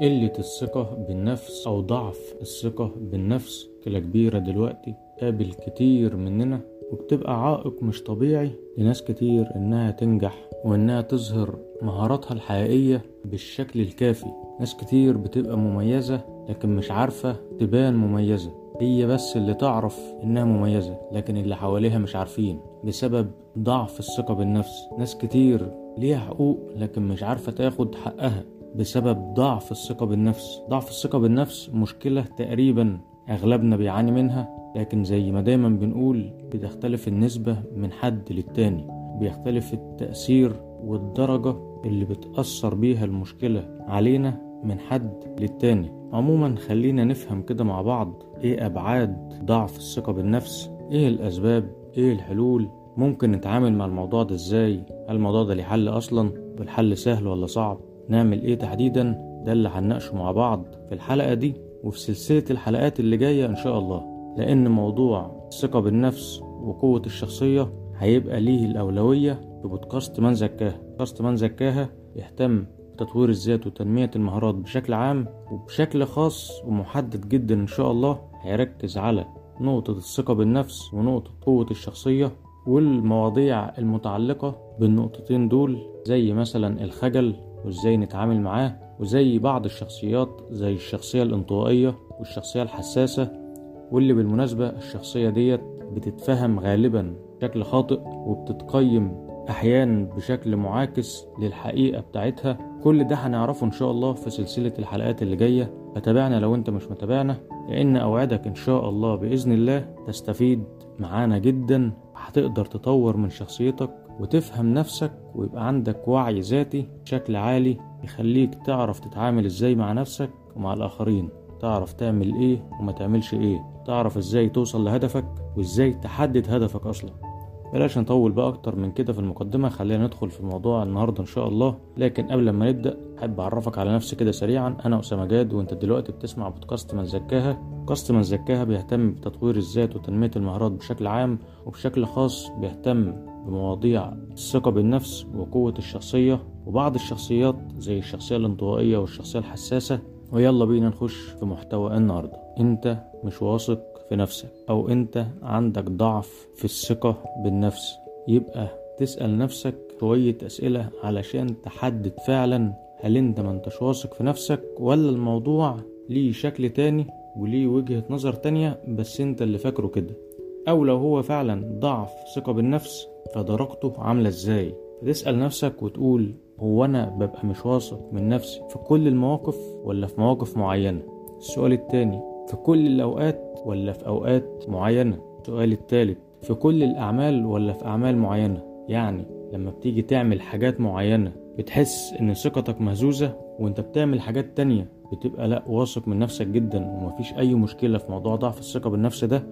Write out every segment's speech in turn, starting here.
قلة الثقة بالنفس أو ضعف الثقة بالنفس كلا كبيرة دلوقتي قابل كتير مننا وبتبقى عائق مش طبيعي لناس كتير إنها تنجح وإنها تظهر مهاراتها الحقيقية بالشكل الكافي. ناس كتير بتبقى مميزة لكن مش عارفة تبان مميزة. هي بس اللي تعرف إنها مميزة لكن اللي حواليها مش عارفين بسبب ضعف الثقة بالنفس. ناس كتير ليها حقوق لكن مش عارفة تاخد حقها. بسبب ضعف الثقة بالنفس. ضعف الثقة بالنفس مشكلة تقريبا أغلبنا بيعاني منها لكن زي ما دايما بنقول بتختلف النسبة من حد للتاني. بيختلف التأثير والدرجة اللي بتأثر بيها المشكلة علينا من حد للتاني. عموما خلينا نفهم كده مع بعض إيه أبعاد ضعف الثقة بالنفس؟ إيه الأسباب؟ إيه الحلول؟ ممكن نتعامل مع الموضوع ده إزاي؟ هل الموضوع ده ليه حل أصلا؟ والحل سهل ولا صعب؟ نعمل إيه تحديدا؟ ده اللي هنناقشه مع بعض في الحلقة دي وفي سلسلة الحلقات اللي جاية إن شاء الله لأن موضوع الثقة بالنفس وقوة الشخصية هيبقى ليه الأولوية في بودكاست من زكاها. بودكاست من زكاها يهتم بتطوير الذات وتنمية المهارات بشكل عام وبشكل خاص ومحدد جدا إن شاء الله هيركز على نقطة الثقة بالنفس ونقطة قوة الشخصية والمواضيع المتعلقة بالنقطتين دول زي مثلا الخجل وازاي نتعامل معاه وزي بعض الشخصيات زي الشخصية الانطوائية والشخصية الحساسة واللي بالمناسبة الشخصية ديت بتتفهم غالبا بشكل خاطئ وبتتقيم أحيانا بشكل معاكس للحقيقة بتاعتها. كل ده هنعرفه إن شاء الله في سلسلة الحلقات اللي جاية. فتابعنا لو أنت مش متابعنا لأن أوعدك إن شاء الله بإذن الله تستفيد معانا جدا. هتقدر تطور من شخصيتك وتفهم نفسك ويبقى عندك وعي ذاتي بشكل عالي يخليك تعرف تتعامل إزاي مع نفسك ومع الآخرين. تعرف تعمل إيه وما تعملش إيه. تعرف إزاي توصل لهدفك وإزاي تحدد هدفك أصلا. بلاش نطول بقى أكتر من كده في المقدمة خلينا ندخل في الموضوع النهاردة إن شاء الله. لكن قبل ما نبدأ أحب أعرفك على نفسي كده سريعا. أنا أسامة جاد وأنت دلوقتي بتسمع بودكاست من زكاها. بودكاست من زكاها بيهتم بتطوير الذات وتنمية المهارات بشكل عام وبشكل خاص بيهتم بمواضيع الثقة بالنفس وقوة الشخصية وبعض الشخصيات زي الشخصية الانطوائية والشخصية الحساسة. ويلا بينا نخش في محتوى النهاردة. أنت مش واثق في نفسك أو أنت عندك ضعف في الثقة بالنفس. يبقى تسأل نفسك شوية أسئلة علشان تحدد فعلا هل أنت ما أنتش واثق في نفسك ولا الموضوع ليه شكل تاني وليه وجهة نظر تانية بس أنت اللي فاكره كده. أو لو هو فعلا ضعف ثقة بالنفس فدرجته عاملة إزاي؟ تسأل نفسك وتقول هو أنا ببقى مش واثق من نفسي في كل المواقف ولا في مواقف معينة؟ السؤال التاني في كل الأوقات ولا في أوقات معينة؟ السؤال التالت في كل الأعمال ولا في أعمال معينة؟ يعني لما بتيجي تعمل حاجات معينة بتحس إن ثقتك مهزوزة وأنت بتعمل حاجات تانية بتبقى لأ واثق من نفسك جدا ومفيش أي مشكلة في موضوع ضعف الثقة بالنفس ده؟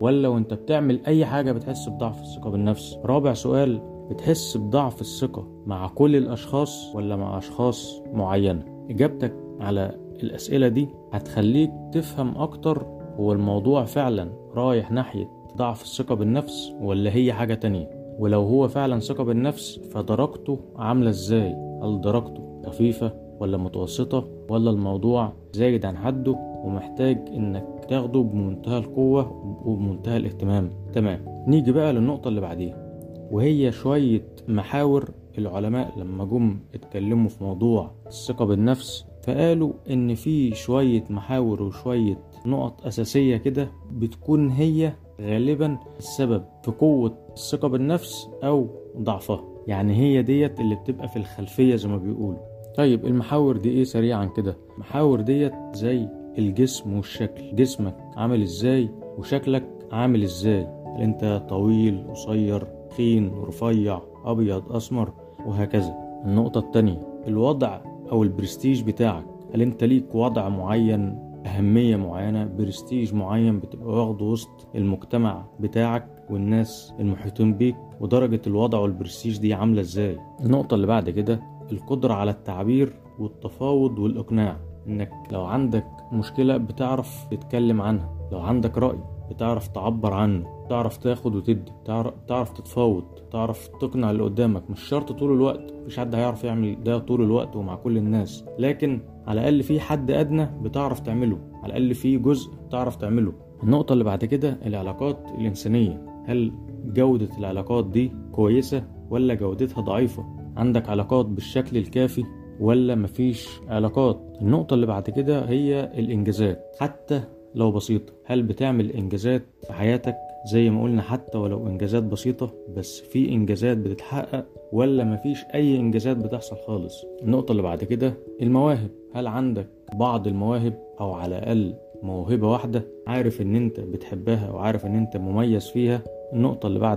ولا وأنت بتعمل أي حاجة بتحس بضعف الثقة بالنفس؟ رابع سؤال بتحس بضعف الثقة مع كل الأشخاص ولا مع أشخاص معينة؟ إجابتك على الأسئلة دي هتخليك تفهم أكتر هو الموضوع فعلا رايح ناحية ضعف الثقة بالنفس ولا هي حاجة تانية؟ ولو هو فعلا ثقة بالنفس فدرجته عاملة إزاي؟ هل درجته خفيفة ولا متوسطة؟ ولا الموضوع زايد عن حده ومحتاج إنك تاخده بمنتهى القوة وبمنتهى الاهتمام؟ تمام نيجي بقى للنقطة اللي بعديها وهي شوية محاور العلماء لما جم اتكلموا في موضوع الثقة بالنفس فقالوا إن في شوية محاور وشوية نقط أساسية كده بتكون هي غالبا السبب في قوة الثقة بالنفس أو ضعفها. يعني هي ديت اللي بتبقى في الخلفية زي ما بيقولوا. طيب المحاور دي إيه سريعا كده؟ محاور ديت زي الجسم والشكل. جسمك عامل إزاي وشكلك عامل إزاي؟ هل أنت طويل قصير تخين رفيع أبيض أسمر؟ وهكذا. النقطة التانية الوضع أو البرستيج بتاعك. هل أنت ليك وضع معين أهمية معينة برستيج معين بتبقى واخده وسط المجتمع بتاعك والناس المحيطين بيك ودرجة الوضع والبرستيج دي عاملة إزاي؟ النقطة اللي بعد كده القدرة على التعبير والتفاوض والإقناع إنك لو عندك مشكلة بتعرف تتكلم عنها لو عندك رأي بتعرف تعبر عنه تعرف تاخد وتدي تعرف, تعرف تتفاوض تعرف تقنع اللي قدامك مش شرط طول الوقت مفيش حد هيعرف يعمل ده طول الوقت ومع كل الناس لكن على الأقل في حد أدنى بتعرف تعمله على الأقل في جزء تعرف تعمله. النقطة اللي بعد كده العلاقات الإنسانية. هل جودة العلاقات دي كويسة ولا جودتها ضعيفة؟ عندك علاقات بالشكل الكافي ولا مفيش علاقات؟ النقطة اللي بعد كده هي الإنجازات. حتى لو بسيطة هل بتعمل إنجازات في حياتك؟ زي ما قلنا حتى ولو إنجازات بسيطة بس في إنجازات بتتحقق ولا مفيش أي إنجازات بتحصل خالص. النقطة اللي بعد كده المواهب. هل عندك بعض المواهب أو على الأقل موهبة واحدة عارف إن أنت بتحبها وعارف إن أنت مميز فيها؟ النقطة اللي بعد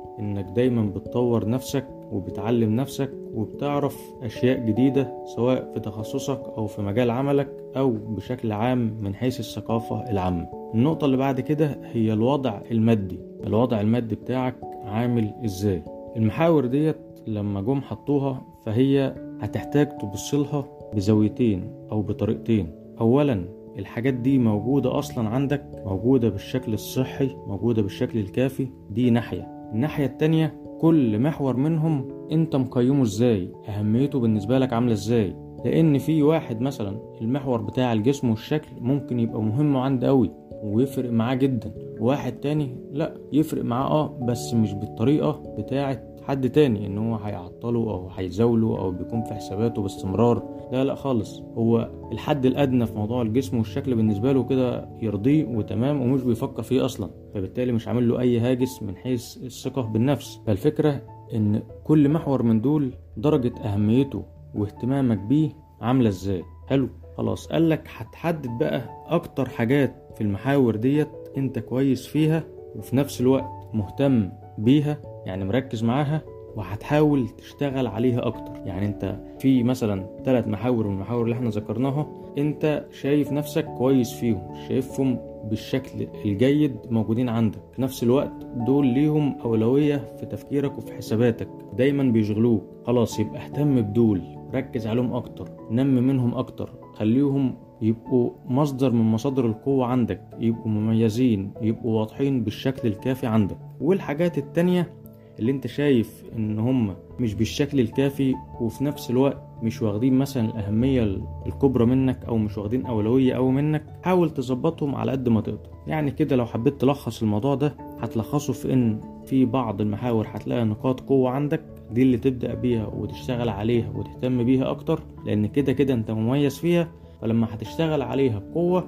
إنك دايما بتطور نفسك وبتعلم نفسك وبتعرف أشياء جديدة سواء في تخصصك أو في مجال عملك أو بشكل عام من حيث الثقافة العامة. النقطة اللي بعد كده هي الوضع المادي. الوضع المادي بتاعك عامل إزاي؟ المحاور ديت لما جم حطوها فهي هتحتاج تبصلها بزاويتين أو بطريقتين. اولا الحاجات دي موجودة أصلا عندك موجودة بالشكل الصحي موجودة بالشكل الكافي دي ناحية. الناحية التانية كل محور منهم انت مقيمه إزاي أهميته بالنسبة لك عاملة إزاي. لأن في واحد مثلا المحور بتاع الجسم والشكل ممكن يبقى مهم عنده قوي ويفرق معاه جدا. واحد تاني لا يفرق معاه آه بس مش بالطريقة بتاعت حد تاني إن هو هيعطله أو هيزاوله أو بيكون في حساباته باستمرار. لا لا خالص. هو الحد الأدنى في موضوع الجسم والشكل بالنسبة له كده يرضيه وتمام ومش بيفكر فيه أصلا. فبالتالي مش عامل له أي هاجس من حيث الثقة بالنفس. فالفكرة إن كل محور من دول درجة أهميته واهتمامك بيه عاملة إزاي؟ حلو. خلاص قالك هتحدد بقى أكتر حاجات في المحاور ديت أنت كويس فيها وفي نفس الوقت مهتم بيها يعني مركز معاها وهتحاول تشتغل عليها أكتر. يعني أنت في مثلا ثلاث محاور من المحاور اللي إحنا ذكرناها أنت شايف نفسك كويس فيهم شايفهم بالشكل الجيد موجودين عندك. في نفس الوقت دول ليهم أولوية في تفكيرك وفي حساباتك. دايما بيشغلوك. خلاص يبقى اهتم بدول. ركز عليهم أكتر. نمي منهم أكتر. خليهم يبقوا مصدر من مصادر القوة عندك. يبقوا مميزين. يبقوا واضحين بالشكل الكافي عندك. والحاجات التانية اللي انت شايف ان هم مش بالشكل الكافي وفي نفس الوقت مش واخدين مثلا الأهمية الكبرى منك أو مش واخدين أولوية أوي منك حاول تظبطهم على قد ما تقدر. يعني كده لو حبيت تلخص الموضوع ده هتلخصه في إن في بعض المحاور هتلاقي نقاط قوة عندك دي اللي تبدأ بيها وتشتغل عليها وتهتم بيها أكتر لأن كده كده أنت مميز فيها. فلما هتشتغل عليها بقوة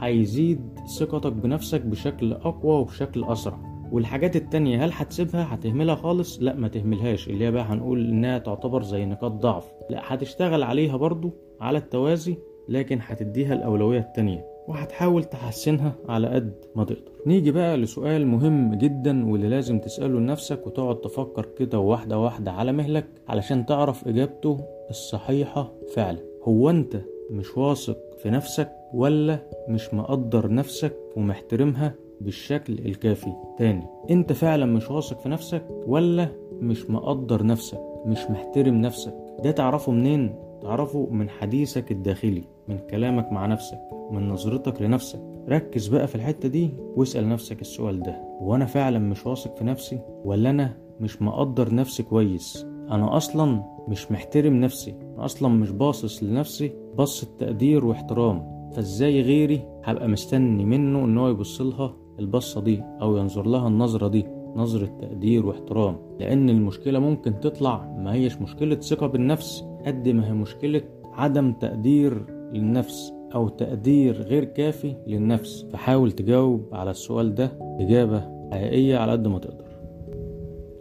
هيزيد ثقتك بنفسك بشكل أقوى وبشكل أسرع. والحاجات التانية هل هتسيبها؟ هتهملها خالص؟ لا ما تهملهاش. اللي هي بقى هنقول إنها تعتبر زي نقاط ضعف. لا هتشتغل عليها برضو على التوازي لكن هتديها الأولوية التانية وهتحاول تحسنها على قد ما تقدر. نيجي بقى لسؤال مهم جدا واللي لازم تسأله لنفسك وتقعد تفكر كده واحدة واحدة على مهلك علشان تعرف إجابته الصحيحة فعلا. هو أنت مش واثق في نفسك ولا مش مقدر نفسك ومحترمها؟ بالشكل الكافي. تاني انت فعلا مش واثق في نفسك ولا مش مقدر نفسك مش محترم نفسك؟ ده تعرفه منين؟ تعرفه من حديثك الداخلي من كلامك مع نفسك من نظرتك لنفسك. ركز بقى في الحتة دي واسأل نفسك السؤال ده. وأنا فعلا مش واثق في نفسي ولا أنا مش مقدر نفسي كويس؟ أنا أصلا مش محترم نفسي أنا أصلا مش باصص لنفسي بصة تقدير واحترام. فإزاي غيري هبقى مستني منه إن هو يبص لها البصة دي أو ينظر لها النظرة دي نظرة تقدير واحترام. لأن المشكلة ممكن تطلع ما هيش مشكلة ثقة بالنفس قد ما هي مشكلة عدم تقدير للنفس أو تقدير غير كافي للنفس. فحاول تجاوب على السؤال ده اجابة حقيقية على قد ما تقدر.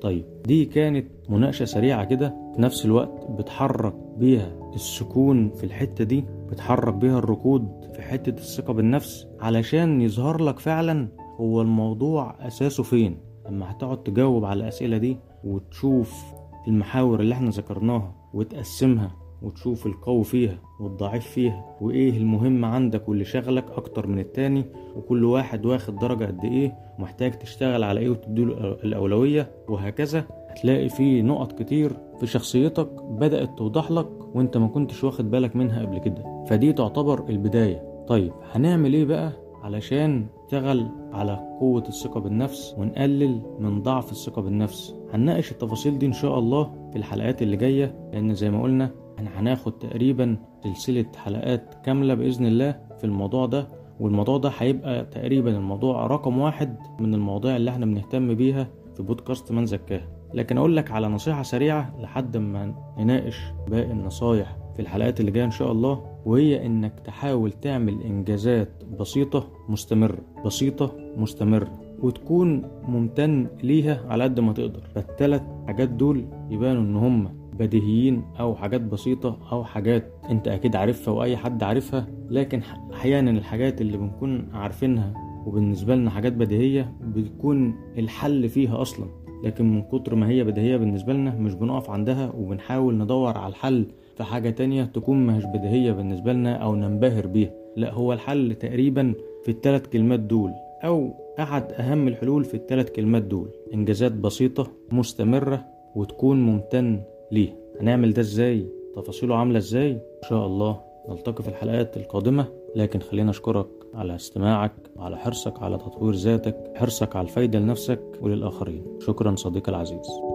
طيب دي كانت مناقشة سريعة كده في نفس الوقت بتحرك بيها السكون في الحتة دي بتحرك بيها الركود في حتة الثقة بالنفس علشان يظهر لك فعلا هو الموضوع أساسه فين؟ لما هتقعد تجاوب على الأسئلة دي وتشوف المحاور اللي إحنا ذكرناها وتقسمها وتشوف القوي فيها والضعيف فيها وإيه المهم عندك واللي شغلك أكتر من التاني وكل واحد واخد درجة قد إيه ومحتاج تشتغل على إيه وتديله الأولوية وهكذا هتلاقي في نقط كتير في شخصيتك بدأت توضح لك وأنت ما كنتش واخد بالك منها قبل كده. فدي تعتبر البداية. طيب هنعمل إيه بقى علشان نشتغل على قوة الثقة بالنفس ونقلل من ضعف الثقة بالنفس. هنناقش التفاصيل دي إن شاء الله في الحلقات اللي جاية لأن زي ما قلنا إحنا هناخد تقريبا سلسلة حلقات كاملة بإذن الله في الموضوع ده والموضوع ده هيبقى تقريبا الموضوع رقم واحد من المواضيع اللي إحنا بنهتم بيها في بودكاست من زكاها لكن أقول لك على نصيحة سريعة لحد ما نناقش باقي النصايح. في الحلقات اللي جاية إن شاء الله وهي إنك تحاول تعمل إنجازات بسيطة مستمرة بسيطة مستمرة وتكون ممتن ليها على قد ما تقدر. فالتلات حاجات دول يبانوا إن هم بديهيين أو حاجات بسيطة أو حاجات أنت أكيد عارفها وأي حد عارفها لكن أحيانا الحاجات اللي بنكون عارفينها وبالنسبة لنا حاجات بديهية بتكون الحل فيها أصلا. لكن من كتر ما هي بديهية بالنسبة لنا مش بنقف عندها وبنحاول ندور على الحل في حاجة تانية تكون مش بديهية بالنسبة لنا أو ننبهر بيها. لا هو الحل تقريبا في الثلاث كلمات دول أو أحد أهم الحلول في الثلاث كلمات دول إنجازات بسيطة مستمرة وتكون ممتن ليه هنعمل ده إزاي؟ تفاصيله عاملة إزاي؟ إن شاء الله نلتقي في الحلقات القادمة. لكن خلينا أشكرك على استماعك وعلى حرصك على تطوير ذاتك حرصك على الفايدة لنفسك وللآخرين. شكرا صديقي العزيز.